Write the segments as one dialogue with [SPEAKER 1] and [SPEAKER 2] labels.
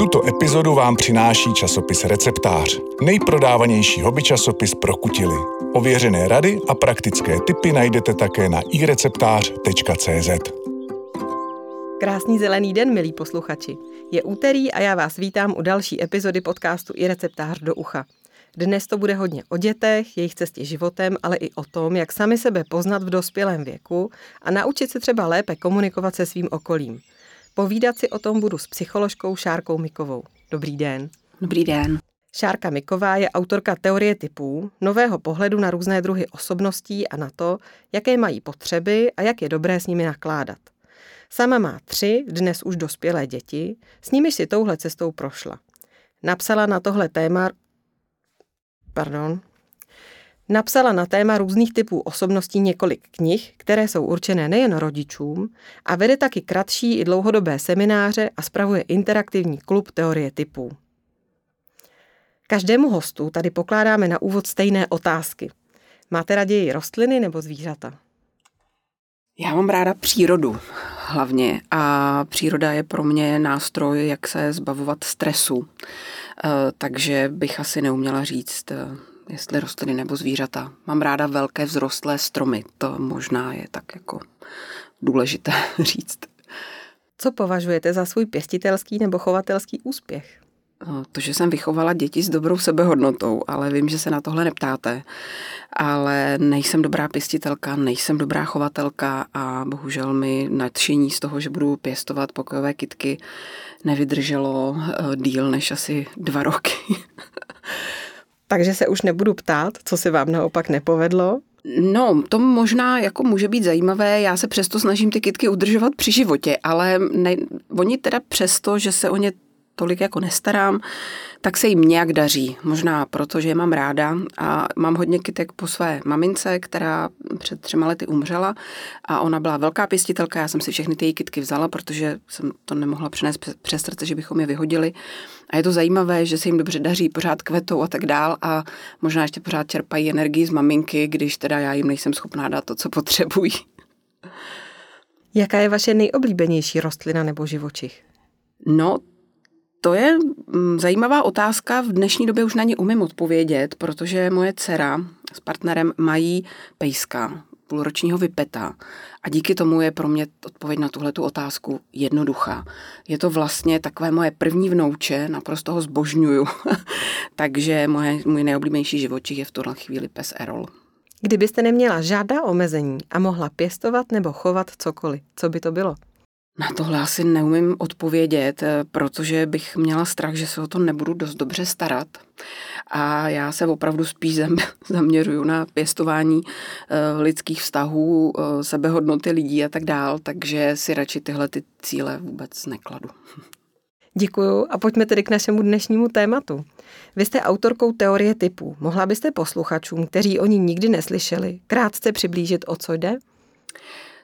[SPEAKER 1] Tuto epizodu vám přináší časopis Receptář, nejprodávanější hobby časopis pro kutily. Ověřené rady a praktické tipy najdete také na ireceptář.cz.
[SPEAKER 2] Krásný zelený den, milí posluchači. Je úterý a já vás vítám u další epizody podcastu i receptář do ucha. Dnes to bude hodně o dětech, jejich cestě životem, ale i o tom, jak sami sebe poznat v dospělém věku a naučit se třeba lépe komunikovat se svým okolím. Povídat si o tom budu s psycholožkou Šárkou Mikovou. Dobrý den.
[SPEAKER 3] Dobrý den.
[SPEAKER 2] Šárka Miková je autorka teorie typů, nového pohledu na různé druhy osobností a na to, jaké mají potřeby a jak je dobré s nimi nakládat. Sama má tři, dnes už dospělé děti, s nimiž si touhle cestou prošla. Napsala na tohle téma pardon, napsala na téma různých typů osobností několik knih, které jsou určené nejen rodičům a vede taky kratší i dlouhodobé semináře a spravuje interaktivní klub teorie typů. Každému hostu tady pokládáme na úvod stejné otázky. Máte raději rostliny nebo zvířata?
[SPEAKER 3] Já mám ráda přírodu hlavně a příroda je pro mě nástroj, jak se zbavovat stresu. Eh, takže bych asi neuměla říct, eh, jestli rostliny nebo zvířata. Mám ráda velké vzrostlé stromy, to možná je tak jako důležité říct.
[SPEAKER 2] Co považujete za svůj pěstitelský nebo chovatelský úspěch?
[SPEAKER 3] To, že jsem vychovala děti s dobrou sebehodnotou, ale vím, že se na tohle neptáte. Ale nejsem dobrá pěstitelka, nejsem dobrá chovatelka a bohužel mi nadšení z toho, že budu pěstovat pokojové kitky, nevydrželo eh, díl než asi dva roky.
[SPEAKER 2] Takže se už nebudu ptát, co se vám naopak nepovedlo,
[SPEAKER 3] No, to možná jako může být zajímavé, já se přesto snažím ty kitky udržovat při životě, ale ne, oni teda přesto, že se o ně tolik jako nestarám, tak se jim nějak daří. Možná proto, že je mám ráda a mám hodně kytek po své mamince, která před třema lety umřela a ona byla velká pěstitelka, já jsem si všechny ty její kytky vzala, protože jsem to nemohla přenést přes srdce, že bychom je vyhodili. A je to zajímavé, že se jim dobře daří, pořád kvetou a tak dál a možná ještě pořád čerpají energii z maminky, když teda já jim nejsem schopná dát to, co potřebují.
[SPEAKER 2] Jaká je vaše nejoblíbenější rostlina nebo živočich?
[SPEAKER 3] No, to je mm, zajímavá otázka. V dnešní době už na ní umím odpovědět, protože moje dcera s partnerem mají pejska, půlročního vypeta. A díky tomu je pro mě odpověď na tuhle otázku jednoduchá. Je to vlastně takové moje první vnouče, naprosto ho zbožňuju. Takže moje, můj nejoblíbenější živočich je v tuhle chvíli pes Erol.
[SPEAKER 2] Kdybyste neměla žádná omezení a mohla pěstovat nebo chovat cokoliv, co by to bylo?
[SPEAKER 3] Na tohle asi neumím odpovědět, eh, protože bych měla strach, že se o to nebudu dost dobře starat. A já se opravdu spíš zaměřuju na pěstování eh, lidských vztahů, eh, sebehodnoty lidí a tak dál, takže si radši tyhle ty cíle vůbec nekladu.
[SPEAKER 2] Děkuju a pojďme tedy k našemu dnešnímu tématu. Vy jste autorkou teorie typů. Mohla byste posluchačům, kteří o ní nikdy neslyšeli, krátce přiblížit, o co jde?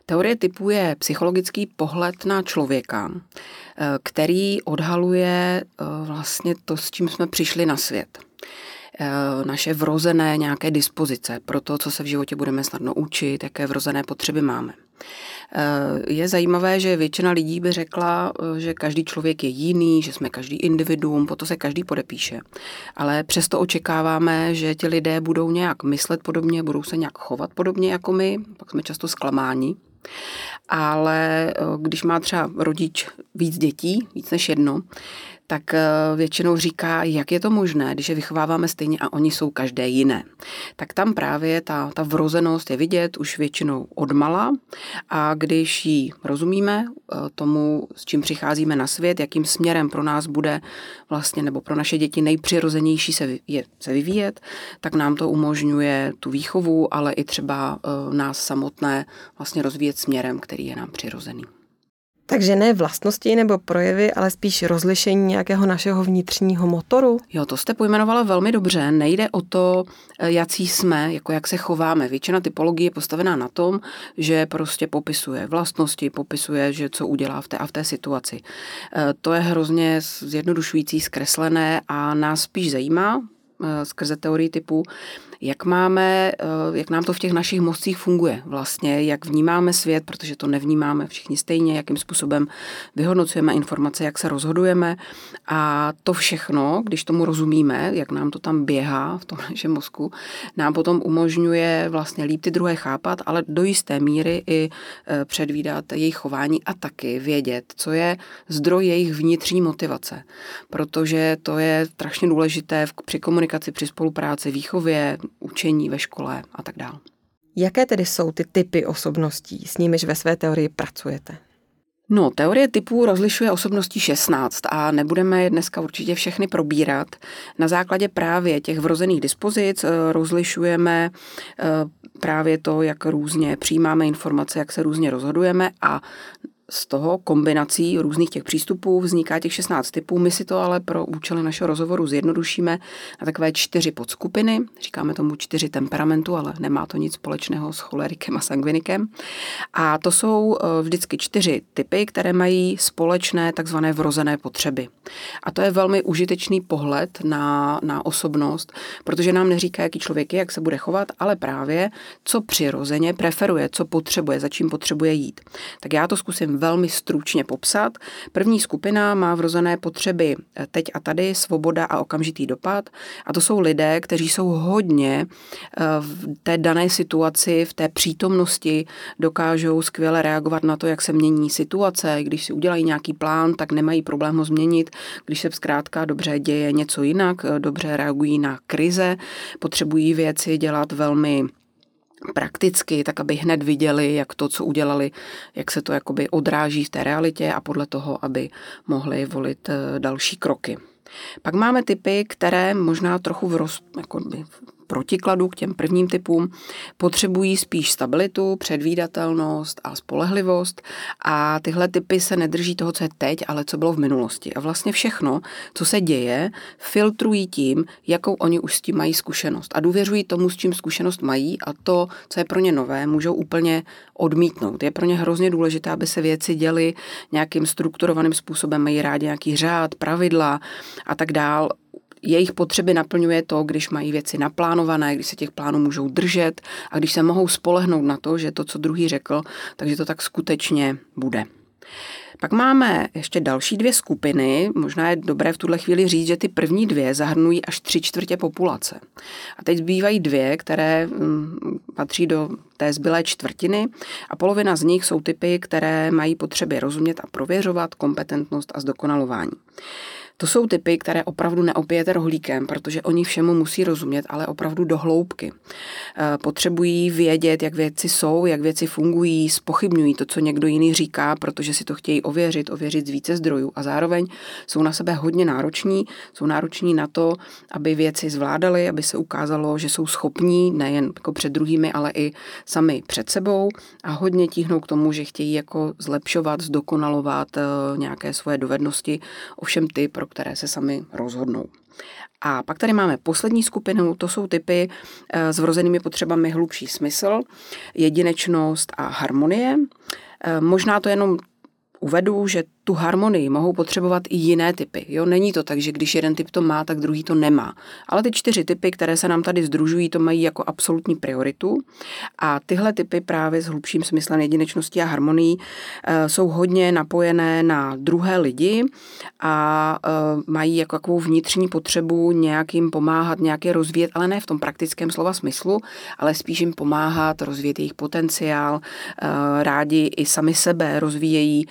[SPEAKER 3] Teorie typu je psychologický pohled na člověka, eh, který odhaluje eh, vlastně to, s čím jsme přišli na svět eh, naše vrozené nějaké dispozice pro to, co se v životě budeme snadno učit, jaké vrozené potřeby máme. Je zajímavé, že většina lidí by řekla, že každý člověk je jiný, že jsme každý individuum, po to se každý podepíše. Ale přesto očekáváme, že ti lidé budou nějak myslet podobně, budou se nějak chovat podobně jako my, pak jsme často zklamáni. Ale eh, když má třeba rodič víc dětí, víc než jedno, tak eh, většinou říká, jak je to možné, když je vychováváme stejně a oni jsou každé jiné. Tak tam právě ta, ta vrozenost je vidět už většinou odmala a když ji rozumíme eh, tomu, s čím přicházíme na svět, jakým směrem pro nás bude vlastně, nebo pro naše děti nejpřirozenější se, je, se vyvíjet, tak nám to umožňuje tu výchovu, ale i třeba eh, nás samotné vlastně rozvíjet směrem, který je nám přirozený.
[SPEAKER 2] Takže ne vlastnosti nebo projevy, ale spíš rozlišení nějakého našeho vnitřního motoru?
[SPEAKER 3] Jo, to jste pojmenovala velmi dobře. Nejde o to, eh, jaký jsme, jako jak se chováme. Většina typologie je postavená na tom, že prostě popisuje vlastnosti, popisuje, že co udělá v té a v té situaci. Eh, to je hrozně zjednodušující, zkreslené a nás spíš zajímá, eh, skrze teorii typu, jak máme, eh, jak nám to v těch našich mozcích funguje. Vlastně, jak vnímáme svět, protože to nevnímáme všichni stejně, jakým způsobem vyhodnocujeme informace, jak se rozhodujeme. A to všechno, když tomu rozumíme, jak nám to tam běhá v tom našem mozku, nám potom umožňuje vlastně líp ty druhé chápat, ale do jisté míry i eh, předvídat jejich chování a taky vědět, co je zdroj jejich vnitřní motivace, protože to je strašně důležité při komunikaci, při spolupráci, výchově, učení ve škole a tak dále.
[SPEAKER 2] Jaké tedy jsou ty typy osobností, s nimiž ve své teorii pracujete?
[SPEAKER 3] No, teorie typů rozlišuje osobností 16 a nebudeme je dneska určitě všechny probírat. Na základě právě těch vrozených dispozic eh, rozlišujeme eh, právě to, jak různě přijímáme informace, jak se různě rozhodujeme a z toho kombinací různých těch přístupů vzniká těch 16 typů. My si to ale pro účely našeho rozhovoru zjednodušíme na takové čtyři podskupiny. Říkáme tomu čtyři temperamentu, ale nemá to nic společného s cholerikem a sangvinikem. A to jsou eh, vždycky čtyři typy, které mají společné takzvané vrozené potřeby. A to je velmi užitečný pohled na, na osobnost, protože nám neříká, jaký člověk je, jak se bude chovat, ale právě co přirozeně preferuje, co potřebuje, za čím potřebuje jít. Tak já to zkusím velmi stručně popsat. První skupina má vrozené potřeby teď a tady, svoboda a okamžitý dopad. A to jsou lidé, kteří jsou hodně eh, v té dané situaci, v té přítomnosti, dokážou skvěle reagovat na to, jak se mění situace. Když si udělají nějaký plán, tak nemají problém ho změnit. Když se zkrátka dobře děje něco jinak, eh, dobře reagují na krize, potřebují věci dělat velmi prakticky, tak aby hned viděli, jak to, co udělali, jak se to jakoby odráží v té realitě a podle toho, aby mohli volit eh, další kroky. Pak máme typy, které možná trochu v, roz, jako protikladu k těm prvním typům, potřebují spíš stabilitu, předvídatelnost a spolehlivost a tyhle typy se nedrží toho, co je teď, ale co bylo v minulosti. A vlastně všechno, co se děje, filtrují tím, jakou oni už s tím mají zkušenost a důvěřují tomu, s čím zkušenost mají a to, co je pro ně nové, můžou úplně odmítnout. Je pro ně hrozně důležité, aby se věci děly nějakým strukturovaným způsobem, mají rádi nějaký řád, pravidla a tak dál jejich potřeby naplňuje to, když mají věci naplánované, když se těch plánů můžou držet a když se mohou spolehnout na to, že to, co druhý řekl, takže to tak skutečně bude. Pak máme ještě další dvě skupiny. Možná je dobré v tuhle chvíli říct, že ty první dvě zahrnují až tři čtvrtě populace. A teď zbývají dvě, které mm, patří do té zbylé čtvrtiny a polovina z nich jsou typy, které mají potřeby rozumět a prověřovat kompetentnost a zdokonalování. To jsou typy, které opravdu neopijete rohlíkem, protože oni všemu musí rozumět, ale opravdu do hloubky. Eh, potřebují vědět, jak věci jsou, jak věci fungují, spochybňují to, co někdo jiný říká, protože si to chtějí ověřit, ověřit z více zdrojů a zároveň jsou na sebe hodně nároční, jsou nároční na to, aby věci zvládali, aby se ukázalo, že jsou schopní nejen jako před druhými, ale i sami před sebou a hodně tíhnou k tomu, že chtějí jako zlepšovat, zdokonalovat eh, nějaké svoje dovednosti. Ovšem ty, pro pro které se sami rozhodnou. A pak tady máme poslední skupinu, to jsou typy eh, s vrozenými potřebami hlubší smysl, jedinečnost a harmonie. Eh, možná to jenom uvedu, že tu harmonii mohou potřebovat i jiné typy. Jo, není to tak, že když jeden typ to má, tak druhý to nemá. Ale ty čtyři typy, které se nám tady združují, to mají jako absolutní prioritu. A tyhle typy právě s hlubším smyslem jedinečnosti a harmonii e, jsou hodně napojené na druhé lidi a e, mají jako takovou vnitřní potřebu nějakým pomáhat, nějaké rozvíjet, ale ne v tom praktickém slova smyslu, ale spíš jim pomáhat, rozvíjet jejich potenciál. E, rádi i sami sebe rozvíjejí,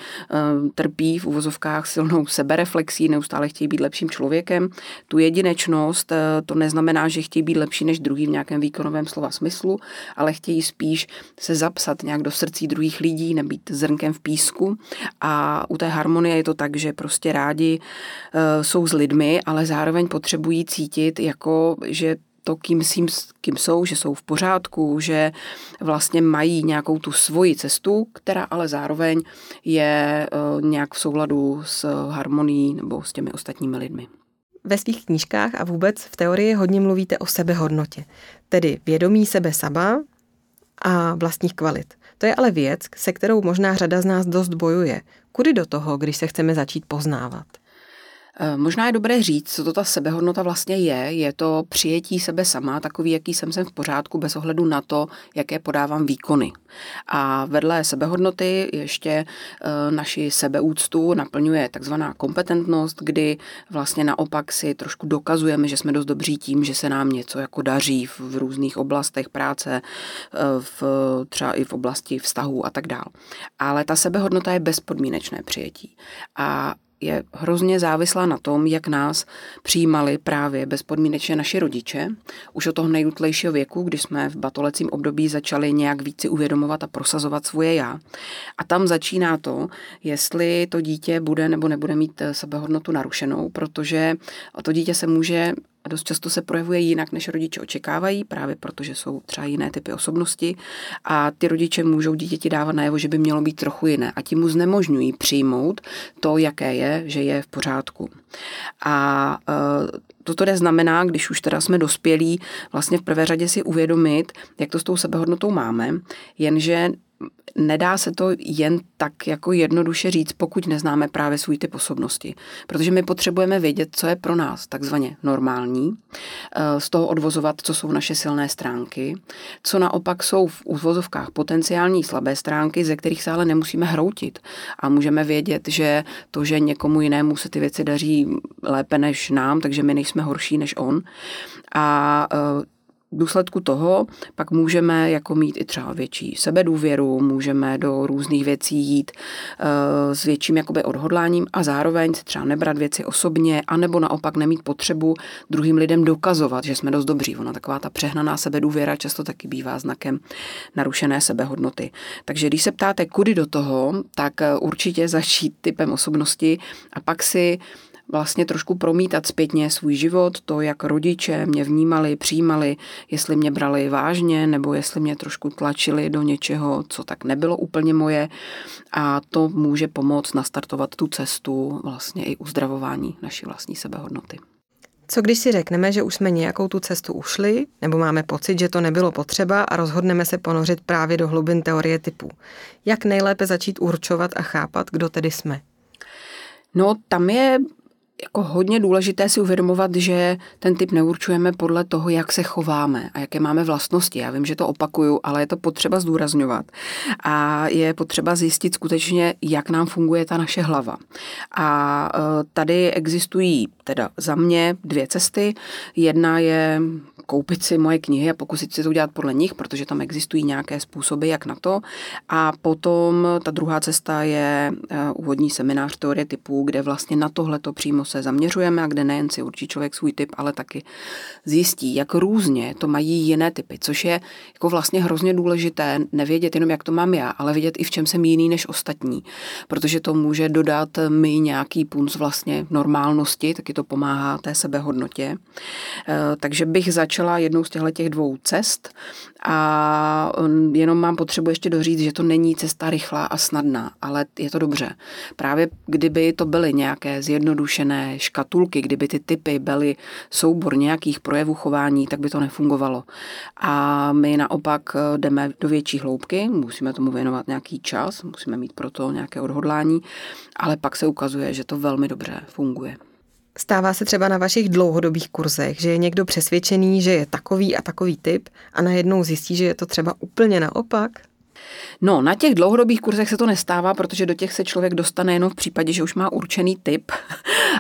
[SPEAKER 3] trpí trpí v uvozovkách silnou sebereflexí, neustále chtějí být lepším člověkem. Tu jedinečnost eh, to neznamená, že chtějí být lepší než druhý v nějakém výkonovém slova smyslu, ale chtějí spíš se zapsat nějak do srdcí druhých lidí, nebýt zrnkem v písku. A u té harmonie je to tak, že prostě rádi uh, jsou s lidmi, ale zároveň potřebují cítit, jako že to, kým, sím, kým jsou, že jsou v pořádku, že vlastně mají nějakou tu svoji cestu, která ale zároveň je eh, nějak v souladu s harmonií nebo s těmi ostatními lidmi.
[SPEAKER 2] Ve svých knížkách a vůbec v teorii hodně mluvíte o sebehodnotě, tedy vědomí sebe sama a vlastních kvalit. To je ale věc, se kterou možná řada z nás dost bojuje. Kudy do toho, když se chceme začít poznávat?
[SPEAKER 3] Eh, možná je dobré říct, co to ta sebehodnota vlastně je. Je to přijetí sebe sama, takový, jaký jsem jsem v pořádku, bez ohledu na to, jaké podávám výkony. A vedle sebehodnoty ještě eh, naši sebeúctu naplňuje takzvaná kompetentnost, kdy vlastně naopak si trošku dokazujeme, že jsme dost dobří tím, že se nám něco jako daří v, různých oblastech práce, eh, v, třeba i v oblasti vztahů a tak dál. Ale ta sebehodnota je bezpodmínečné přijetí. A je hrozně závislá na tom, jak nás přijímali právě bezpodmínečně naši rodiče. Už od toho nejútlejšího věku, kdy jsme v batolecím období začali nějak víc si uvědomovat a prosazovat svoje já. A tam začíná to, jestli to dítě bude nebo nebude mít sebehodnotu narušenou, protože to dítě se může a dost často se projevuje jinak, než rodiče očekávají, právě protože jsou třeba jiné typy osobnosti. A ty rodiče můžou dítěti dávat najevo, že by mělo být trochu jiné. A ti mu znemožňují přijmout to, jaké je, že je v pořádku. A e, to teda znamená, když už teda jsme dospělí, vlastně v prvé řadě si uvědomit, jak to s tou sebehodnotou máme, jenže nedá se to jen tak jako jednoduše říct, pokud neznáme právě svůj typ osobnosti. Protože my potřebujeme vědět, co je pro nás takzvaně normální, eh, z toho odvozovat, co jsou naše silné stránky, co naopak jsou v úvozovkách potenciální slabé stránky, ze kterých se ale nemusíme hroutit. A můžeme vědět, že to, že někomu jinému se ty věci daří lépe než nám, takže my nejsme horší než on. A eh, v důsledku toho pak můžeme jako mít i třeba větší sebedůvěru, můžeme do různých věcí jít uh, s větším jakoby odhodláním a zároveň se třeba nebrat věci osobně, anebo naopak nemít potřebu druhým lidem dokazovat, že jsme dost dobří. Ona taková ta přehnaná sebedůvěra často taky bývá znakem narušené sebehodnoty. Takže když se ptáte, kudy do toho, tak eh, určitě začít typem osobnosti a pak si vlastně trošku promítat zpětně svůj život, to, jak rodiče mě vnímali, přijímali, jestli mě brali vážně, nebo jestli mě trošku tlačili do něčeho, co tak nebylo úplně moje. A to může pomoct nastartovat tu cestu vlastně i uzdravování naší vlastní sebehodnoty.
[SPEAKER 2] Co když si řekneme, že už jsme nějakou tu cestu ušli, nebo máme pocit, že to nebylo potřeba a rozhodneme se ponořit právě do hlubin teorie typů? Jak nejlépe začít určovat a chápat, kdo tedy jsme?
[SPEAKER 3] No, tam je jako hodně důležité si uvědomovat, že ten typ neurčujeme podle toho, jak se chováme a jaké máme vlastnosti. Já vím, že to opakuju, ale je to potřeba zdůrazňovat. A je potřeba zjistit skutečně, jak nám funguje ta naše hlava. A e, tady existují teda za mě dvě cesty. Jedna je koupit si moje knihy a pokusit si to udělat podle nich, protože tam existují nějaké způsoby, jak na to. A potom ta druhá cesta je e, úvodní seminář teorie typů, kde vlastně na tohleto přímo se zaměřujeme a kde nejen si určí člověk svůj typ, ale taky zjistí, jak různě to mají jiné typy, což je jako vlastně hrozně důležité nevědět jenom, jak to mám já, ale vědět i v čem jsem jiný než ostatní, protože to může dodat mi nějaký punc vlastně normálnosti, taky to pomáhá té sebehodnotě. Eh, takže bych začala jednou z těchto těch dvou cest a mm, jenom mám potřebu ještě doříct, že to není cesta rychlá a snadná, ale je to dobře. Právě kdyby to byly nějaké zjednodušené otevřené škatulky, kdyby ty typy byly soubor nějakých projevů chování, tak by to nefungovalo. A my naopak eh, jdeme do větší hloubky, musíme tomu věnovat nějaký čas, musíme mít proto nějaké odhodlání, ale pak se ukazuje, že to velmi dobře funguje.
[SPEAKER 2] Stává se třeba na vašich dlouhodobých kurzech, že je někdo přesvědčený, že je takový a takový typ a najednou zjistí, že je to třeba úplně naopak?
[SPEAKER 3] No, na těch dlouhodobých kurzech se to nestává, protože do těch se člověk dostane jenom v případě, že už má určený typ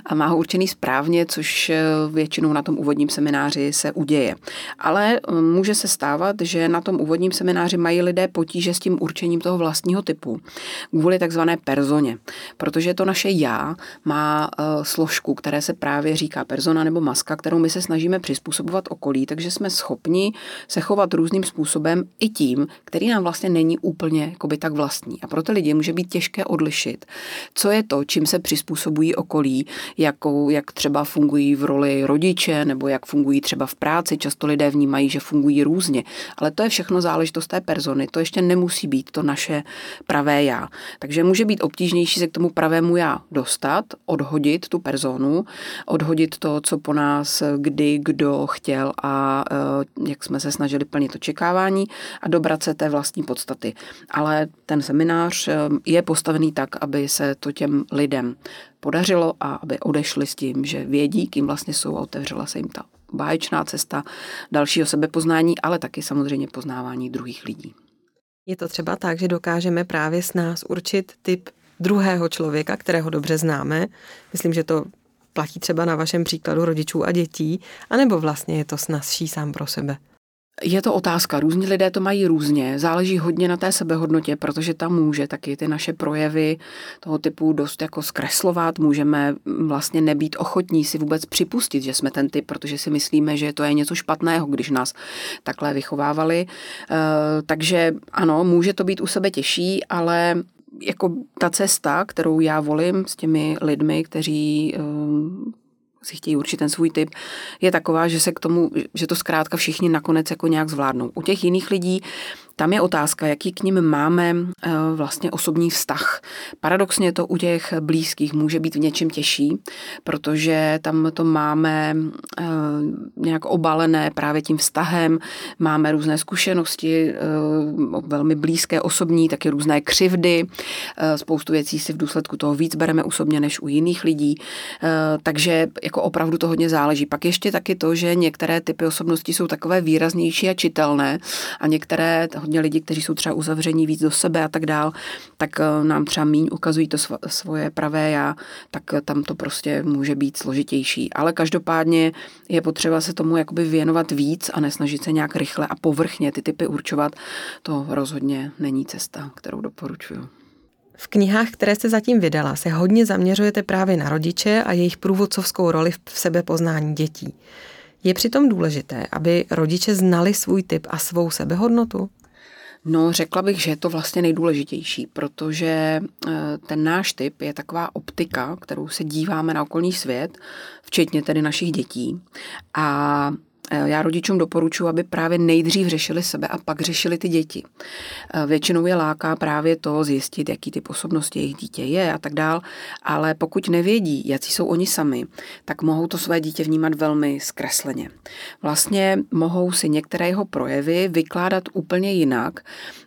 [SPEAKER 3] a má ho určený správně, což eh, většinou na tom úvodním semináři se uděje. Ale eh, může se stávat, že na tom úvodním semináři mají lidé potíže s tím určením toho vlastního typu kvůli takzvané personě, protože to naše já má uh, složku, které se právě říká persona nebo maska, kterou my se snažíme přizpůsobovat okolí, takže jsme schopni se chovat různým způsobem i tím, který nám vlastně není úplně jakoby tak vlastní. A pro ty lidi může být těžké odlišit, co je to, čím se přizpůsobují okolí, jakou, jak třeba fungují v roli rodiče, nebo jak fungují třeba v práci. Často lidé vnímají, že fungují různě. Ale to je všechno záležitost té persony. To ještě nemusí být to naše pravé já. Takže může být obtížnější se k tomu pravému já dostat, odhodit tu personu, odhodit to, co po nás kdy kdo chtěl a eh, jak jsme se snažili plnit očekávání a dobrat se té vlastní podstaty. Ale ten seminář eh, je postavený tak, aby se to těm lidem podařilo a aby odešli s tím, že vědí, kým vlastně jsou a otevřela se jim ta báječná cesta dalšího sebepoznání, ale taky samozřejmě poznávání druhých lidí.
[SPEAKER 2] Je to třeba tak, že dokážeme právě s nás určit typ druhého člověka, kterého dobře známe. Myslím, že to platí třeba na vašem příkladu rodičů a dětí, anebo vlastně je to snazší sám pro sebe.
[SPEAKER 3] Je to otázka, různí lidé to mají různě, záleží hodně na té sebehodnotě, protože tam může taky ty naše projevy toho typu dost jako zkreslovat, můžeme vlastně nebýt ochotní si vůbec připustit, že jsme ten typ, protože si myslíme, že to je něco špatného, když nás takhle vychovávali. Eh, takže ano, může to být u sebe těžší, ale jako ta cesta, kterou já volím s těmi lidmi, kteří eh, si chtějí určit ten svůj typ, je taková, že se k tomu, že to zkrátka všichni nakonec jako nějak zvládnou. U těch jiných lidí tam je otázka, jaký k ním máme eh, vlastně osobní vztah. Paradoxně to u těch blízkých může být v něčem těžší, protože tam to máme eh, nějak obalené právě tím vztahem, máme různé zkušenosti, eh, velmi blízké osobní, taky různé křivdy, spoustu věcí si v důsledku toho víc bereme osobně než u jiných lidí, takže jako opravdu to hodně záleží. Pak ještě taky to, že některé typy osobností jsou takové výraznější a čitelné a některé hodně lidí, kteří jsou třeba uzavření víc do sebe a tak dál, tak eh, nám třeba míň ukazují to svoje pravé já, tak eh, tam to prostě může být složitější. Ale každopádně je potřeba se tomu jakoby věnovat víc a nesnažit se nějak rychle a povrchně ty typy určovat. To rozhodně není cesta, kterou doporučuju.
[SPEAKER 2] V knihách, které jste zatím vydala, se hodně zaměřujete právě na rodiče a jejich průvodcovskou roli v sebepoznání dětí. Je přitom důležité, aby rodiče znali svůj typ a svou sebehodnotu?
[SPEAKER 3] No, řekla bych, že je to vlastně nejdůležitější, protože eh, ten náš typ je taková optika, kterou se díváme na okolní svět, včetně tedy našich dětí. A já rodičům doporučuji, aby právě nejdřív řešili sebe a pak řešili ty děti. Eh, většinou je láká právě to zjistit, jaký typ osobnosti jejich dítě je a tak dál, ale pokud nevědí, jaký jsou oni sami, tak mohou to své dítě vnímat velmi zkresleně. Vlastně mohou si některé jeho projevy vykládat úplně jinak,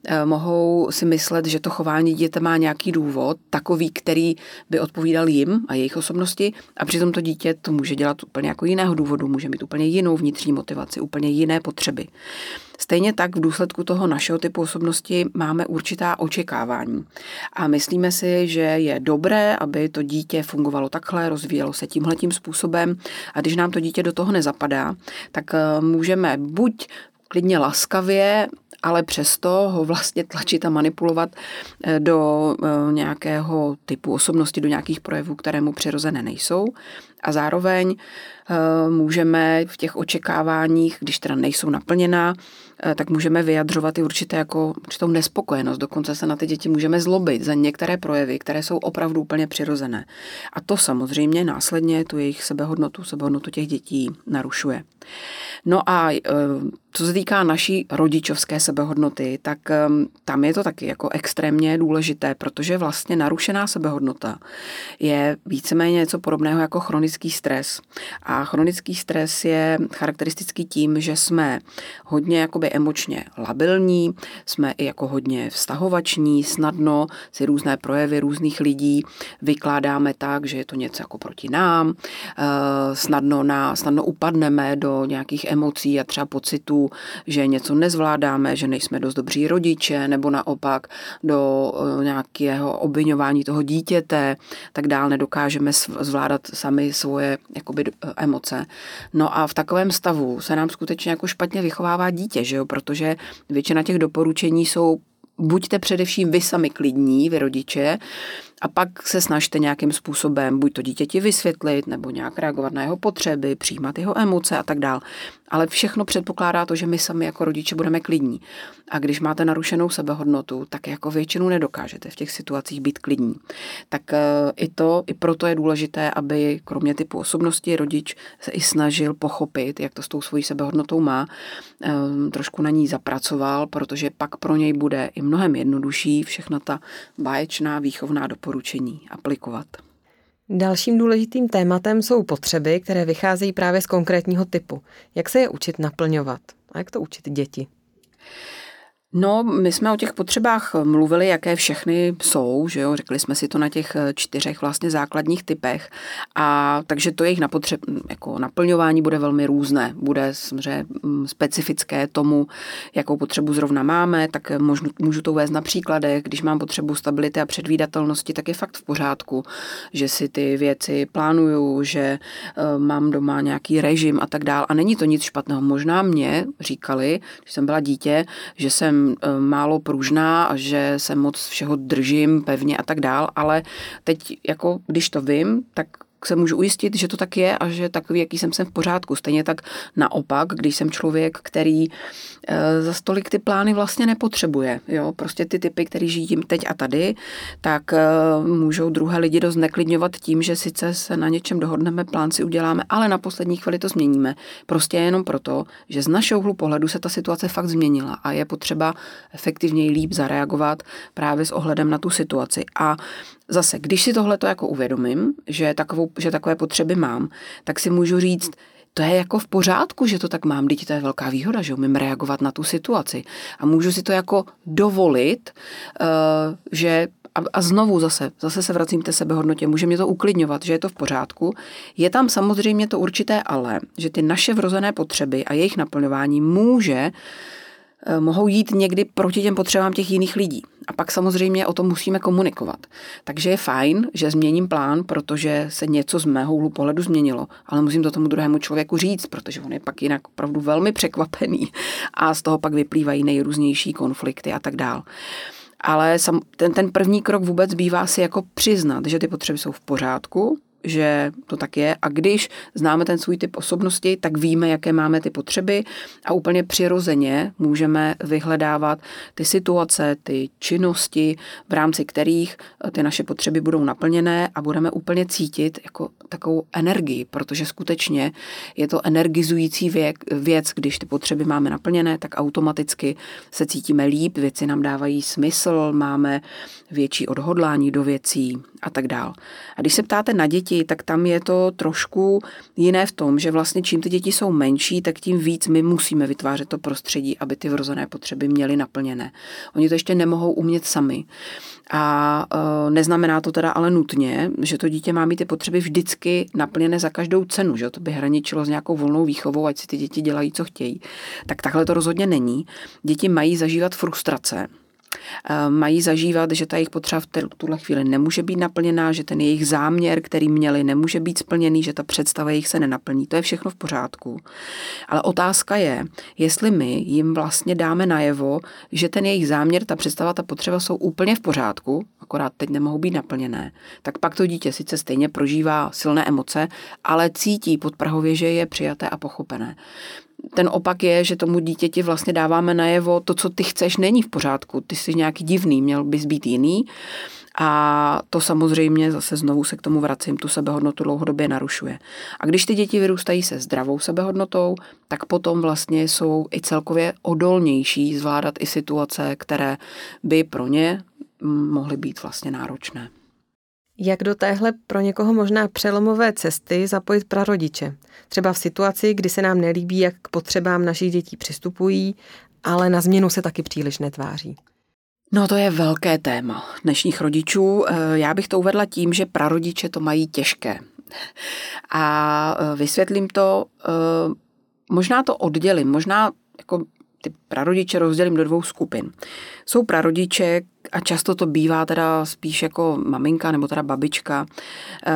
[SPEAKER 3] eh, mohou si myslet, že to chování dítěte má nějaký důvod, takový, který by odpovídal jim a jejich osobnosti, a přitom to dítě to může dělat úplně jako jiného důvodu, může mít úplně jinou vnitřní vnitřní motivaci, úplně jiné potřeby. Stejně tak v důsledku toho našeho typu osobnosti máme určitá očekávání. A myslíme si, že je dobré, aby to dítě fungovalo takhle, rozvíjelo se tímhletím způsobem a když nám to dítě do toho nezapadá, tak eh, můžeme buď klidně laskavě, ale přesto ho vlastně tlačit a manipulovat eh, do eh, nějakého typu osobnosti, do nějakých projevů, které mu přirozené nejsou. A zároveň můžeme v těch očekáváních, když teda nejsou naplněná, eh, tak můžeme vyjadřovat i určité jako určitou nespokojenost. Dokonce se na ty děti můžeme zlobit za některé projevy, které jsou opravdu úplně přirozené. A to samozřejmě následně tu jejich sebehodnotu, sebehodnotu těch dětí narušuje. No a eh, co se týká naší rodičovské sebehodnoty, tak tam je to taky jako extrémně důležité, protože vlastně narušená sebehodnota je víceméně něco podobného jako chronický stres. A chronický stres je charakteristický tím, že jsme hodně jakoby emočně labilní, jsme i jako hodně vztahovační, snadno si různé projevy různých lidí vykládáme tak, že je to něco jako proti nám, eh, snadno, na, snadno upadneme do nějakých emocí a třeba pocitů, že něco nezvládáme, že nejsme dost dobří rodiče, nebo naopak do eh, nějakého obvinování toho dítěte, tak dál nedokážeme zvládat sami svoje jakoby, eh, emoce. No a v takovém stavu se nám skutečně jako špatně vychovává dítě, že jo? protože většina těch doporučení jsou buďte především vy sami klidní, vy rodiče, a pak se snažte nějakým způsobem buď to dítěti vysvětlit, nebo nějak reagovat na jeho potřeby, přijímat jeho emoce a tak dál. Ale všechno předpokládá to, že my sami jako rodiče budeme klidní. A když máte narušenou sebehodnotu, tak jako většinou nedokážete v těch situacích být klidní. Tak e, i to, i proto je důležité, aby kromě typu osobnosti rodič se i snažil pochopit, jak to s tou svojí sebehodnotou má, e, trošku na ní zapracoval, protože pak pro něj bude i mnohem jednodušší všechna ta báječná výchovná doporučení doporučení aplikovat.
[SPEAKER 2] Dalším důležitým tématem jsou potřeby, které vycházejí právě z konkrétního typu. Jak se je učit naplňovat a jak to učit děti?
[SPEAKER 3] No, my jsme o těch potřebách mluvili, jaké všechny jsou, že jo, řekli jsme si to na těch eh, čtyřech vlastně základních typech. A takže to jejich napotřeb, jako naplňování bude velmi různé, bude samozřejmě mm, specifické tomu, jakou potřebu zrovna máme, tak můžu, můžu to uvést na příkladech, když mám potřebu stability a předvídatelnosti, tak je fakt v pořádku, že si ty věci plánuju, že uh, mám doma nějaký režim a tak dál. A není to nic špatného. Možná mě říkali, když jsem byla dítě, že jsem Eh, málo pružná a že se moc všeho držím pevně a tak dál, ale teď jako když to vím, tak se můžu ujistit, že to tak je a že takový, jaký jsem, jsem v pořádku. Stejně tak naopak, když jsem člověk, který e, za stolik ty plány vlastně nepotřebuje. Jo? Prostě ty typy, který žijí teď a tady, tak e, můžou druhé lidi dost neklidňovat tím, že sice se na něčem dohodneme, plán si uděláme, ale na poslední chvíli to změníme. Prostě jenom proto, že z našeho hlu pohledu se ta situace fakt změnila a je potřeba efektivněji líp zareagovat právě s ohledem na tu situaci. A Zase, když si tohle to jako uvědomím, že, takovou, že takové potřeby mám, tak si můžu říct, to je jako v pořádku, že to tak mám, teď to je velká výhoda, že umím reagovat na tu situaci. A můžu si to jako dovolit, uh, že a, a znovu zase, zase se vracím k té sebehodnotě, může mě to uklidňovat, že je to v pořádku. Je tam samozřejmě to určité ale, že ty naše vrozené potřeby a jejich naplňování může uh, mohou jít někdy proti těm potřebám těch jiných lidí. A pak samozřejmě o tom musíme komunikovat. Takže je fajn, že změním plán, protože se něco z mého úhlu pohledu změnilo, ale musím to tomu druhému člověku říct, protože on je pak jinak opravdu velmi překvapený a z toho pak vyplývají nejrůznější konflikty a tak dál. Ale ten, ten první krok vůbec bývá si jako přiznat, že ty potřeby jsou v pořádku, že to tak je. A když známe ten svůj typ osobnosti, tak víme, jaké máme ty potřeby a úplně přirozeně můžeme vyhledávat ty situace, ty činnosti, v rámci kterých eh, ty naše potřeby budou naplněné a budeme úplně cítit jako takovou energii, protože skutečně je to energizující věk, věc, když ty potřeby máme naplněné, tak automaticky se cítíme líp, věci nám dávají smysl, máme větší odhodlání do věcí a tak dál. A když se ptáte na děti, tak tam je to trošku jiné v tom, že vlastně čím ty děti jsou menší, tak tím víc my musíme vytvářet to prostředí, aby ty vrozené potřeby měly naplněné. Oni to ještě nemohou umět sami. A e, neznamená to teda ale nutně, že to dítě má mít ty potřeby vždycky naplněné za každou cenu, že to by hraničilo s nějakou volnou výchovou, ať si ty děti dělají, co chtějí. Tak takhle to rozhodně není. Děti mají zažívat frustrace, mají zažívat, že ta jejich potřeba v tuhle chvíli nemůže být naplněná, že ten jejich záměr, který měli, nemůže být splněný, že ta představa jich se nenaplní. To je všechno v pořádku. Ale otázka je, jestli my jim vlastně dáme najevo, že ten jejich záměr, ta představa, ta potřeba jsou úplně v pořádku, akorát teď nemohou být naplněné, tak pak to dítě sice stejně prožívá silné emoce, ale cítí podprahově, že je přijaté a pochopené ten opak je, že tomu dítěti vlastně dáváme najevo, to, co ty chceš, není v pořádku. Ty jsi nějaký divný, měl bys být jiný. A to samozřejmě zase znovu se k tomu vracím, tu sebehodnotu dlouhodobě narušuje. A když ty děti vyrůstají se zdravou sebehodnotou, tak potom vlastně jsou i celkově odolnější zvládat i situace, které by pro ně mohly být vlastně náročné.
[SPEAKER 2] Jak do téhle pro někoho možná přelomové cesty zapojit prarodiče? Třeba v situaci, kdy se nám nelíbí, jak k potřebám našich dětí přistupují, ale na změnu se taky příliš netváří.
[SPEAKER 3] No to je velké téma dnešních rodičů. Eh, já bych to uvedla tím, že prarodiče to mají těžké. A eh, vysvětlím to, eh, možná to oddělím, možná jako ty prarodiče rozdělím do dvou skupin. Jsou prarodiče, a často to bývá teda spíš jako maminka nebo teda babička, eh,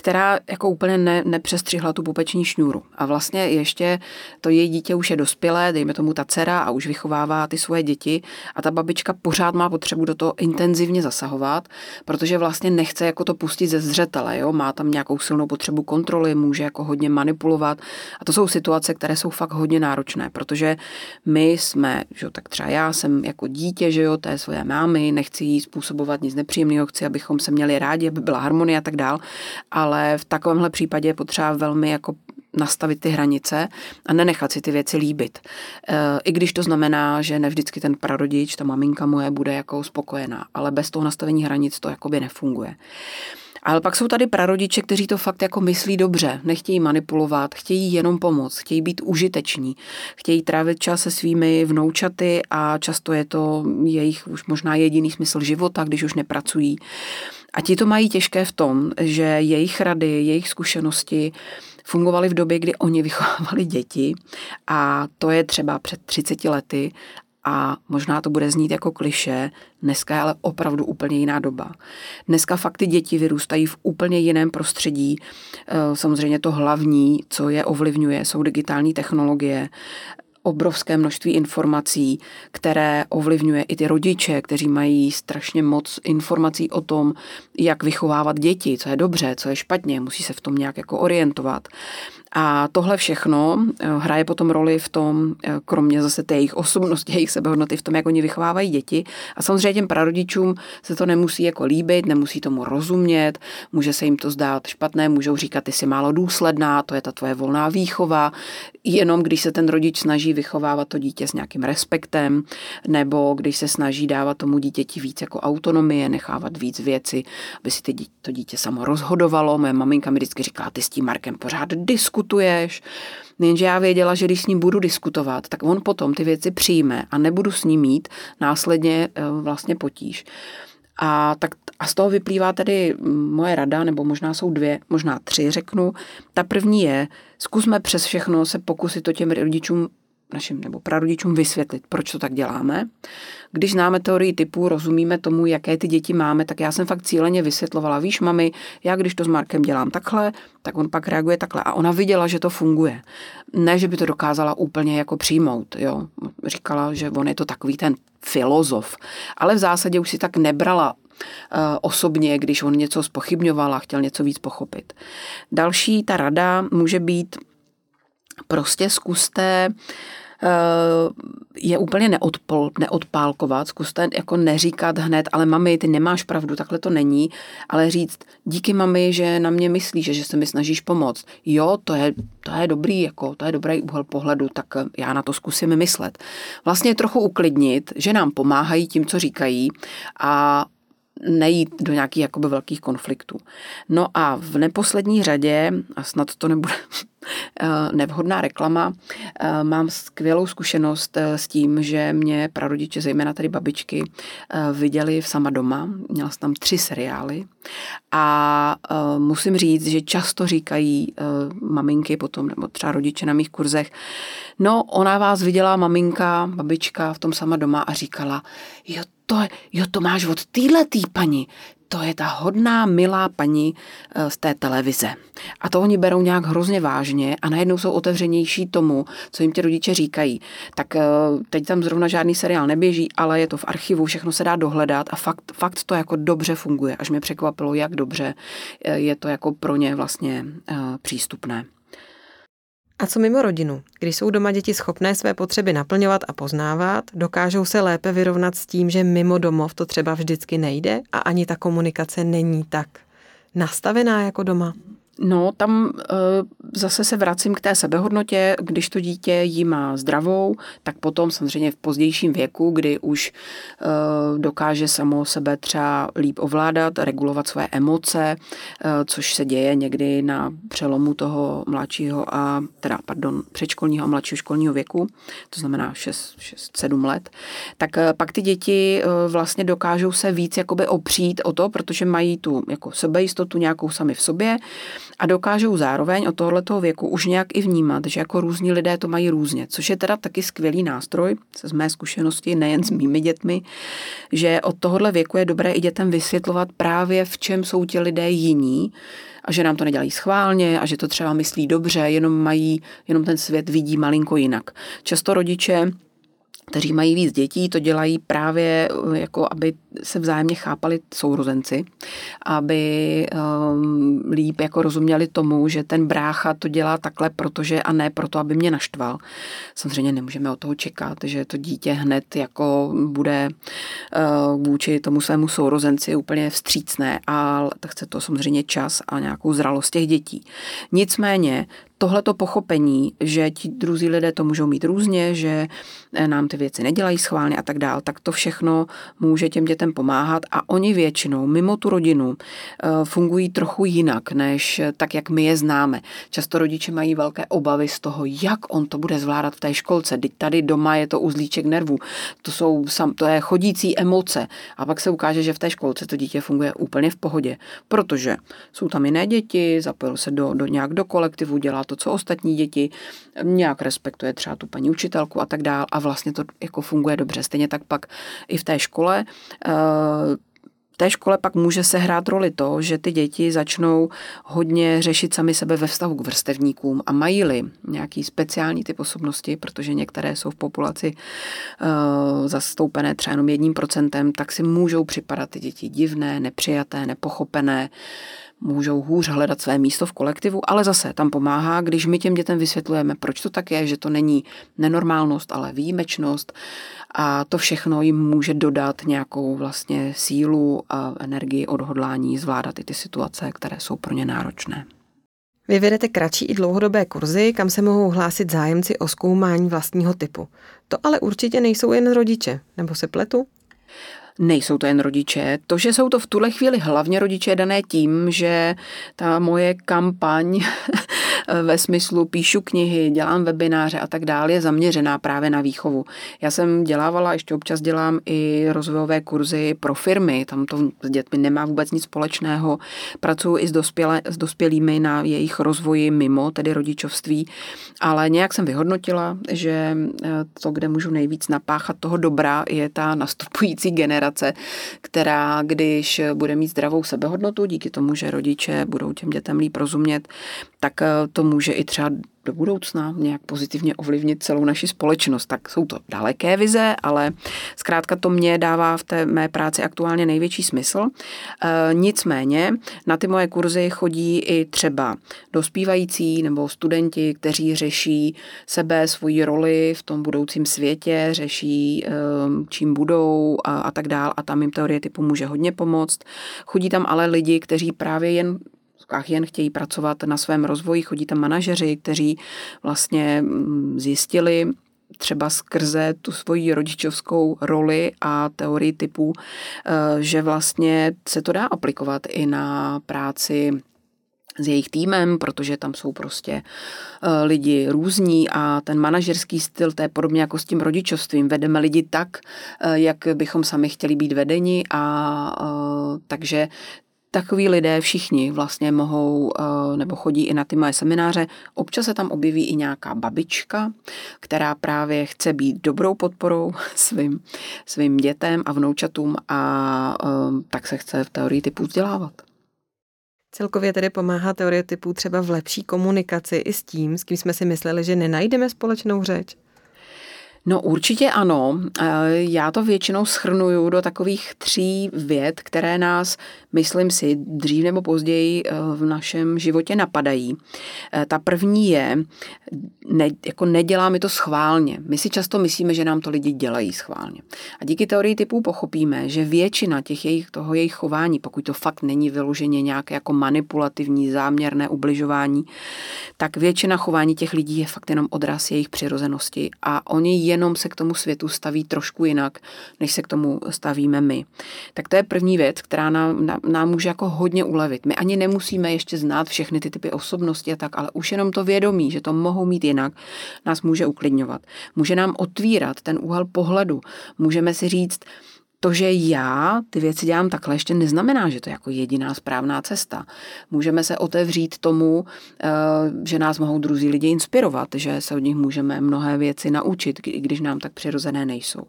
[SPEAKER 3] která jako úplně ne, nepřestřihla tu pupeční šňůru. A vlastně ještě to její dítě už je dospělé, dejme tomu ta dcera a už vychovává ty svoje děti a ta babička pořád má potřebu do toho intenzivně zasahovat, protože vlastně nechce jako to pustit ze zřetele, jo? má tam nějakou silnou potřebu kontroly, může jako hodně manipulovat a to jsou situace, které jsou fakt hodně náročné, protože my jsme, že tak třeba já jsem jako dítě, že jo, té svoje mámy, nechci jí způsobovat nic nepříjemného, chci, abychom se měli rádi, aby byla harmonie a tak dál, ale v takovémhle případě je potřeba velmi jako nastavit ty hranice a nenechat si ty věci líbit. E, I když to znamená, že nevždycky ten prarodič, ta maminka moje bude jako spokojená, ale bez toho nastavení hranic to jakoby nefunguje. Ale pak jsou tady prarodiče, kteří to fakt jako myslí dobře, nechtějí manipulovat, chtějí jenom pomoct, chtějí být užiteční, chtějí trávit čas se svými vnoučaty a často je to jejich už možná jediný smysl života, když už nepracují. A ti to mají těžké v tom, že jejich rady, jejich zkušenosti fungovaly v době, kdy oni vychovávali děti. A to je třeba před 30 lety a možná to bude znít jako kliše, dneska je ale opravdu úplně jiná doba. Dneska fakt ty děti vyrůstají v úplně jiném prostředí. Eh, samozřejmě to hlavní, co je ovlivňuje, jsou digitální technologie obrovské množství informací, které ovlivňuje i ty rodiče, kteří mají strašně moc informací o tom, jak vychovávat děti, co je dobře, co je špatně, musí se v tom nějak jako orientovat. A tohle všechno eh, hraje potom roli v tom, eh, kromě zase té jejich osobnosti, jejich sebehodnoty, v tom, jak oni vychovávají děti. A samozřejmě těm prarodičům se to nemusí jako líbit, nemusí tomu rozumět, může se jim to zdát špatné, můžou říkat, ty jsi málo důsledná, to je ta tvoje volná výchova, jenom když se ten rodič snaží vychovávat to dítě s nějakým respektem, nebo když se snaží dávat tomu dítěti víc jako autonomie, nechávat víc věci, aby si to dítě samo rozhodovalo. Moje maminka mi vždycky říká, ty s tím Markem pořád diskutuješ. Jenže já věděla, že když s ním budu diskutovat, tak on potom ty věci přijme a nebudu s ním mít následně eh, vlastně potíž. A, tak, a z toho vyplývá tedy moje rada, nebo možná jsou dvě, možná tři, řeknu. Ta první je, zkusme přes všechno se pokusit to těm rodičům našim nebo prarodičům vysvětlit, proč to tak děláme. Když známe teorii typu, rozumíme tomu, jaké ty děti máme, tak já jsem fakt cíleně vysvětlovala, víš, mami, já když to s Markem dělám takhle, tak on pak reaguje takhle. A ona viděla, že to funguje. Ne, že by to dokázala úplně jako přijmout, jo. Říkala, že on je to takový ten filozof, ale v zásadě už si tak nebrala uh, osobně, když on něco spochybňoval a chtěl něco víc pochopit. Další ta rada může být prostě zkuste Eh, je úplně neodpol, neodpálkovat, zkuste jako neříkat hned, ale mami, ty nemáš pravdu, takhle to není, ale říct, díky mami, že na mě myslíš, že, že se mi snažíš pomoct. Jo, to je, to je dobrý, jako, to je dobrý úhel pohledu, tak já na to zkusím myslet. Vlastně trochu uklidnit, že nám pomáhají tím, co říkají a nejít do nějakých jakoby velkých konfliktů. No a v neposlední řadě, a snad to nebude Eh, nevhodná reklama. Eh, mám skvělou zkušenost eh, s tím, že mě prarodiče, zejména tady babičky, viděli v sama doma. Měla jsem tam tři seriály a musím říct, že často říkají maminky potom, nebo třeba rodiče na mých kurzech, no ona vás viděla maminka, babička v tom sama doma a říkala, jo, to, jo, to máš od téhle tý paní, to je ta hodná, milá paní eh, z té televize. A to oni berou nějak hrozně vážně a najednou jsou otevřenější tomu, co jim ti rodiče říkají. Tak eh, teď tam zrovna žádný seriál neběží, ale je to v archivu, všechno se dá dohledat a fakt, fakt to jako dobře funguje. Až mě překvapilo, jak dobře eh, je to jako pro ně vlastně přístupné.
[SPEAKER 2] A co mimo rodinu? Když jsou doma děti schopné své potřeby naplňovat a poznávat, dokážou se lépe vyrovnat s tím, že mimo domov to třeba vždycky nejde a ani ta komunikace není tak nastavená jako doma?
[SPEAKER 3] No, tam e, zase se vracím k té sebehodnotě. Když to dítě jí má zdravou, tak potom samozřejmě v pozdějším věku, kdy už e, dokáže samo sebe třeba líp ovládat, regulovat své emoce, e, což se děje někdy na přelomu toho mladšího a, teda, pardon, předškolního a mladšího školního věku, to znamená 6-7 let, tak pak ty děti vlastně dokážou se víc jakoby opřít o to, protože mají tu jako sebejistotu nějakou sami v sobě, a dokážou zároveň od tohoto věku už nějak i vnímat, že jako různí lidé to mají různě, což je teda taky skvělý nástroj, z mé zkušenosti, nejen s mými dětmi, že od tohohle věku je dobré i dětem vysvětlovat právě v čem jsou ti lidé jiní, a že nám to nedělají schválně a že to třeba myslí dobře, jenom mají, jenom ten svět vidí malinko jinak. Často rodiče kteří mají víc dětí, to dělají právě eh, jako, aby se vzájemně chápali sourozenci, aby um, líp jako rozuměli tomu, že ten brácha to dělá takhle, protože a ne proto, aby mě naštval. Samozřejmě nemůžeme od toho čekat, že to dítě hned jako bude uh, vůči tomu svému sourozenci úplně vstřícné, ale tak chce to samozřejmě čas a nějakou zralost těch dětí. Nicméně tohleto pochopení, že ti druzí lidé to můžou mít různě, že eh, nám ty věci nedělají schválně a tak dál, tak to všechno může těm dětem pomáhat a oni většinou mimo tu rodinu eh, fungují trochu jinak, než tak, jak my je známe. Často rodiče mají velké obavy z toho, jak on to bude zvládat v té školce. Teď tady doma je to uzlíček nervů, to jsou sam, to je chodící emoce a pak se ukáže, že v té školce to dítě funguje úplně v pohodě, protože jsou tam jiné děti, zapojil se do, do nějak do kolektivu, dělá to, co ostatní děti, nějak respektuje třeba tu paní učitelku a tak dál a vlastně to jako funguje dobře. Stejně tak pak i v té škole eh, té škole pak může se hrát roli to, že ty děti začnou hodně řešit sami sebe ve vztahu k vrstevníkům a mají-li nějaký speciální typ osobnosti, protože některé jsou v populaci uh, zastoupené třeba jenom jedním procentem, tak si můžou připadat ty děti divné, nepřijaté, nepochopené, můžou hůř hledat své místo v kolektivu, ale zase tam pomáhá, když my těm dětem vysvětlujeme, proč to tak je, že to není nenormálnost, ale výjimečnost a to všechno jim může dodat nějakou vlastně sílu a energii, odhodlání zvládat i ty situace, které jsou pro ně náročné.
[SPEAKER 2] Vy vedete kratší i dlouhodobé kurzy, kam se mohou hlásit zájemci o zkoumání vlastního typu. To ale určitě nejsou jen rodiče, nebo se pletu?
[SPEAKER 3] Nejsou to jen rodiče. To, že jsou to v tuhle chvíli hlavně rodiče, dané tím, že ta moje kampaň ve smyslu píšu knihy, dělám webináře a tak dále, je zaměřená právě na výchovu. Já jsem dělávala, ještě občas dělám i rozvojové kurzy pro firmy, tam to s dětmi nemá vůbec nic společného. Pracuji i s, dospěle, s dospělými na jejich rozvoji mimo, tedy rodičovství, ale nějak jsem vyhodnotila, že eh, to, kde můžu nejvíc napáchat toho dobra, je ta nastupující generace, která, když bude mít zdravou sebehodnotu, díky tomu, že rodiče budou těm dětem líp rozumět, tak eh, to může i třeba do budoucna nějak pozitivně ovlivnit celou naši společnost. Tak jsou to daleké vize, ale zkrátka to mě dává v té mé práci aktuálně největší smysl. E, nicméně na ty moje kurzy chodí i třeba dospívající nebo studenti, kteří řeší sebe, svoji roli v tom budoucím světě, řeší, e, čím budou a, a tak dál a tam jim teorie typu může hodně pomoct. Chodí tam ale lidi, kteří právě jen uvozovkách jen chtějí pracovat na svém rozvoji. Chodí tam manažeři, kteří vlastně mm, zjistili, třeba skrze tu svoji rodičovskou roli a teorii typů, eh, že vlastně se to dá aplikovat i na práci s jejich týmem, protože tam jsou prostě eh, lidi různí a ten manažerský styl, to je podobně jako s tím rodičovstvím. Vedeme lidi tak, eh, jak bychom sami chtěli být vedeni a takže takoví lidé všichni vlastně mohou eh, nebo chodí i na ty moje semináře. Občas se tam objeví i nějaká babička, která právě chce být dobrou podporou svým, svým dětem a vnoučatům a eh, tak se chce v teorii typu vzdělávat.
[SPEAKER 2] Celkově tedy pomáhá teorie typů třeba v lepší komunikaci i s tím, s kým jsme si mysleli, že nenajdeme společnou řeč?
[SPEAKER 3] No určitě ano. Já to většinou schrnuju do takových tří věd, které nás, myslím si, dřív nebo později eh, v našem životě napadají. Eh, ta první je, ne, jako nedělá mi to schválně. My si často myslíme, že nám to lidi dělají schválně. A díky teorii typů pochopíme, že většina těch jejich, toho jejich chování, pokud to fakt není vyloženě nějaké jako manipulativní, záměrné ubližování, tak většina chování těch lidí je fakt jenom odraz jejich přirozenosti a oni jenom se k tomu světu staví trošku jinak, než se k tomu stavíme my. Tak to je první věc, která nám, nám může jako hodně ulevit. My ani nemusíme ještě znát všechny ty typy osobnosti a tak, ale už jenom to vědomí, že to mohou mít jinak, nás může uklidňovat. Může nám otvírat ten úhel pohledu. Můžeme si říct, to, že já ty věci dělám takhle, ještě neznamená, že to je jako jediná správná cesta. Můžeme se otevřít tomu, eh, že nás mohou druzí lidi inspirovat, že se od nich můžeme mnohé věci naučit, i když nám tak přirozené nejsou.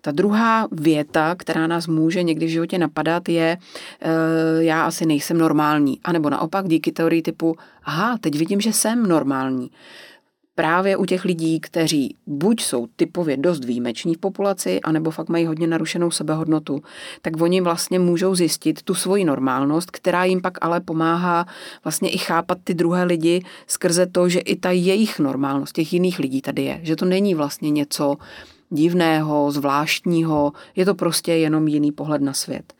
[SPEAKER 3] Ta druhá věta, která nás může někdy v životě napadat, je eh, já asi nejsem normální. A nebo naopak díky teorii typu aha, teď vidím, že jsem normální právě u těch lidí, kteří buď jsou typově dost výjimeční v populaci, anebo fakt mají hodně narušenou sebehodnotu, tak oni vlastně můžou zjistit tu svoji normálnost, která jim pak ale pomáhá vlastně i chápat ty druhé lidi skrze to, že i ta jejich normálnost těch jiných lidí tady je. Že to není vlastně něco divného, zvláštního, je to prostě jenom jiný pohled na svět.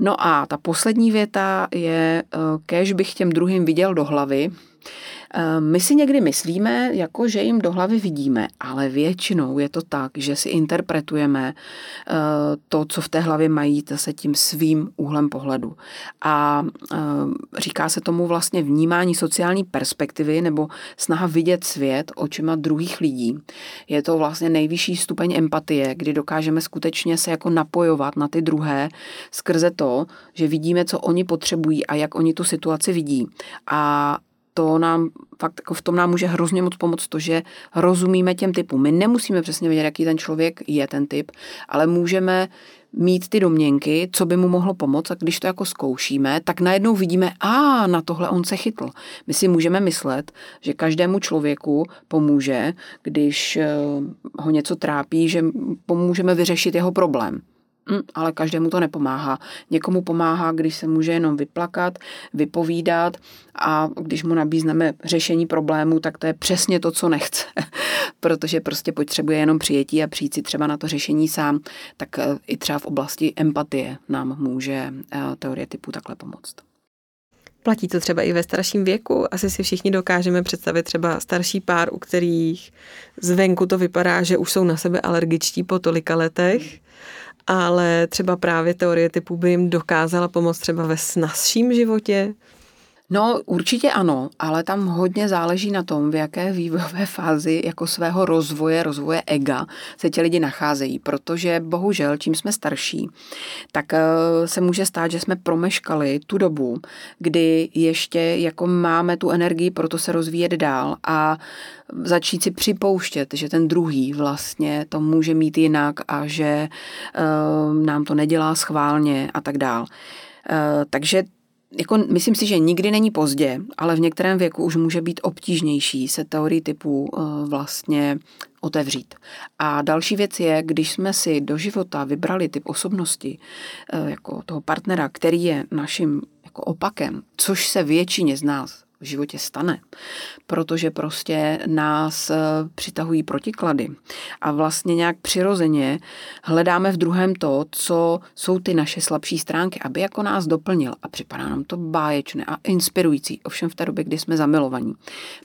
[SPEAKER 3] No a ta poslední věta je, eh, kež bych těm druhým viděl do hlavy, my si někdy myslíme, jako že jim do hlavy vidíme, ale většinou je to tak, že si interpretujeme eh, to, co v té hlavě mají, zase tím svým úhlem pohledu. A eh, říká se tomu vlastně vnímání sociální perspektivy nebo snaha vidět svět očima druhých lidí. Je to vlastně nejvyšší stupeň empatie, kdy dokážeme skutečně se jako napojovat na ty druhé skrze to, že vidíme, co oni potřebují a jak oni tu situaci vidí. A to nám fakt jako v tom nám může hrozně moc pomoct to, že rozumíme těm typům. My nemusíme přesně vědět, jaký ten člověk je ten typ, ale můžeme mít ty domněnky, co by mu mohlo pomoct a když to jako zkoušíme, tak najednou vidíme, a na tohle on se chytl. My si můžeme myslet, že každému člověku pomůže, když eh, ho něco trápí, že pomůžeme vyřešit jeho problém. Mm, ale každému to nepomáhá. Někomu pomáhá, když se může jenom vyplakat, vypovídat a když mu nabízneme řešení problému, tak to je přesně to, co nechce. Protože prostě potřebuje jenom přijetí a přijít si třeba na to řešení sám, tak eh, i třeba v oblasti empatie nám může eh, teorie typu takhle pomoct.
[SPEAKER 2] Platí to třeba i ve starším věku. Asi si všichni dokážeme představit třeba starší pár, u kterých zvenku to vypadá, že už jsou na sebe alergičtí po tolika letech ale třeba právě teorie typu by jim dokázala pomoct třeba ve snazším životě?
[SPEAKER 3] No, určitě ano, ale tam hodně záleží na tom, v jaké vývojové fázi jako svého rozvoje, rozvoje ega se ti lidi nacházejí, protože bohužel, čím jsme starší, tak eh, se může stát, že jsme promeškali tu dobu, kdy ještě jako máme tu energii pro to se rozvíjet dál a začít si připouštět, že ten druhý vlastně to může mít jinak a že uh, nám to nedělá schválně a tak dál. Uh, takže jako myslím si, že nikdy není pozdě, ale v některém věku už může být obtížnější se teorii typu uh, vlastně otevřít. A další věc je, když jsme si do života vybrali typ osobnosti uh, jako toho partnera, který je naším jako opakem, což se většině z nás v životě stane, protože prostě nás eh, přitahují protiklady a vlastně nějak přirozeně hledáme v druhém to, co jsou ty naše slabší stránky, aby jako nás doplnil a připadá nám to báječné a inspirující, ovšem v té době, kdy jsme zamilovaní.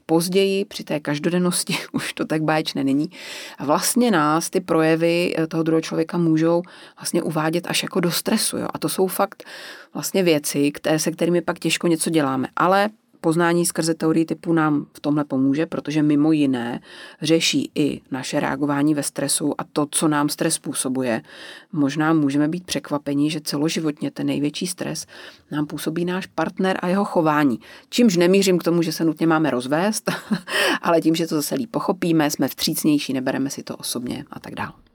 [SPEAKER 3] Později při té každodennosti už to tak báječné není a vlastně nás ty projevy eh, toho druhého člověka můžou vlastně uvádět až jako do stresu. Jo? A to jsou fakt vlastně věci, které, se kterými pak těžko něco děláme. Ale Poznání skrze teorii typu nám v tomhle pomůže, protože mimo jiné řeší i naše reagování ve stresu a to, co nám stres způsobuje. Možná můžeme být překvapení, že celoživotně ten největší stres nám působí náš partner a jeho chování. Čímž nemířím k tomu, že se nutně máme rozvést, ale tím, že to zase líp pochopíme, jsme vstřícnější, nebereme si to osobně a tak dále.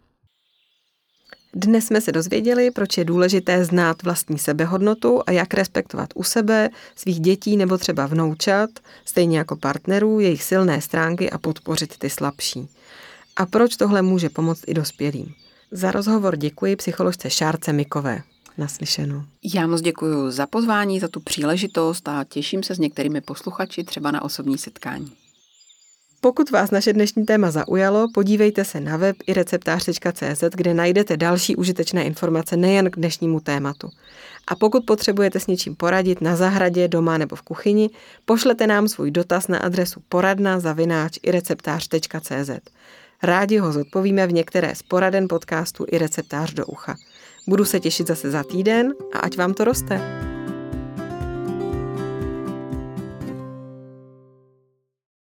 [SPEAKER 2] Dnes jsme se dozvěděli, proč je důležité znát vlastní sebehodnotu a jak respektovat u sebe, svých dětí nebo třeba vnoučat, stejně jako partnerů, jejich silné stránky a podpořit ty slabší. A proč tohle může pomoct i dospělým. Za rozhovor děkuji psycholožce Šárce Mikové. Naslyšenou.
[SPEAKER 3] Já moc děkuji za pozvání, za tu příležitost a těším se s některými posluchači třeba na osobní setkání.
[SPEAKER 2] Pokud vás naše dnešní téma zaujalo, podívejte se na web i receptář.cz, kde najdete další užitečné informace nejen k dnešnímu tématu. A pokud potřebujete s něčím poradit na zahradě, doma nebo v kuchyni, pošlete nám svůj dotaz na adresu poradna zavináč i receptář.cz. Rádi ho zodpovíme v některé z poraden podcastu i receptář do ucha. Budu se těšit zase za týden a ať vám to roste.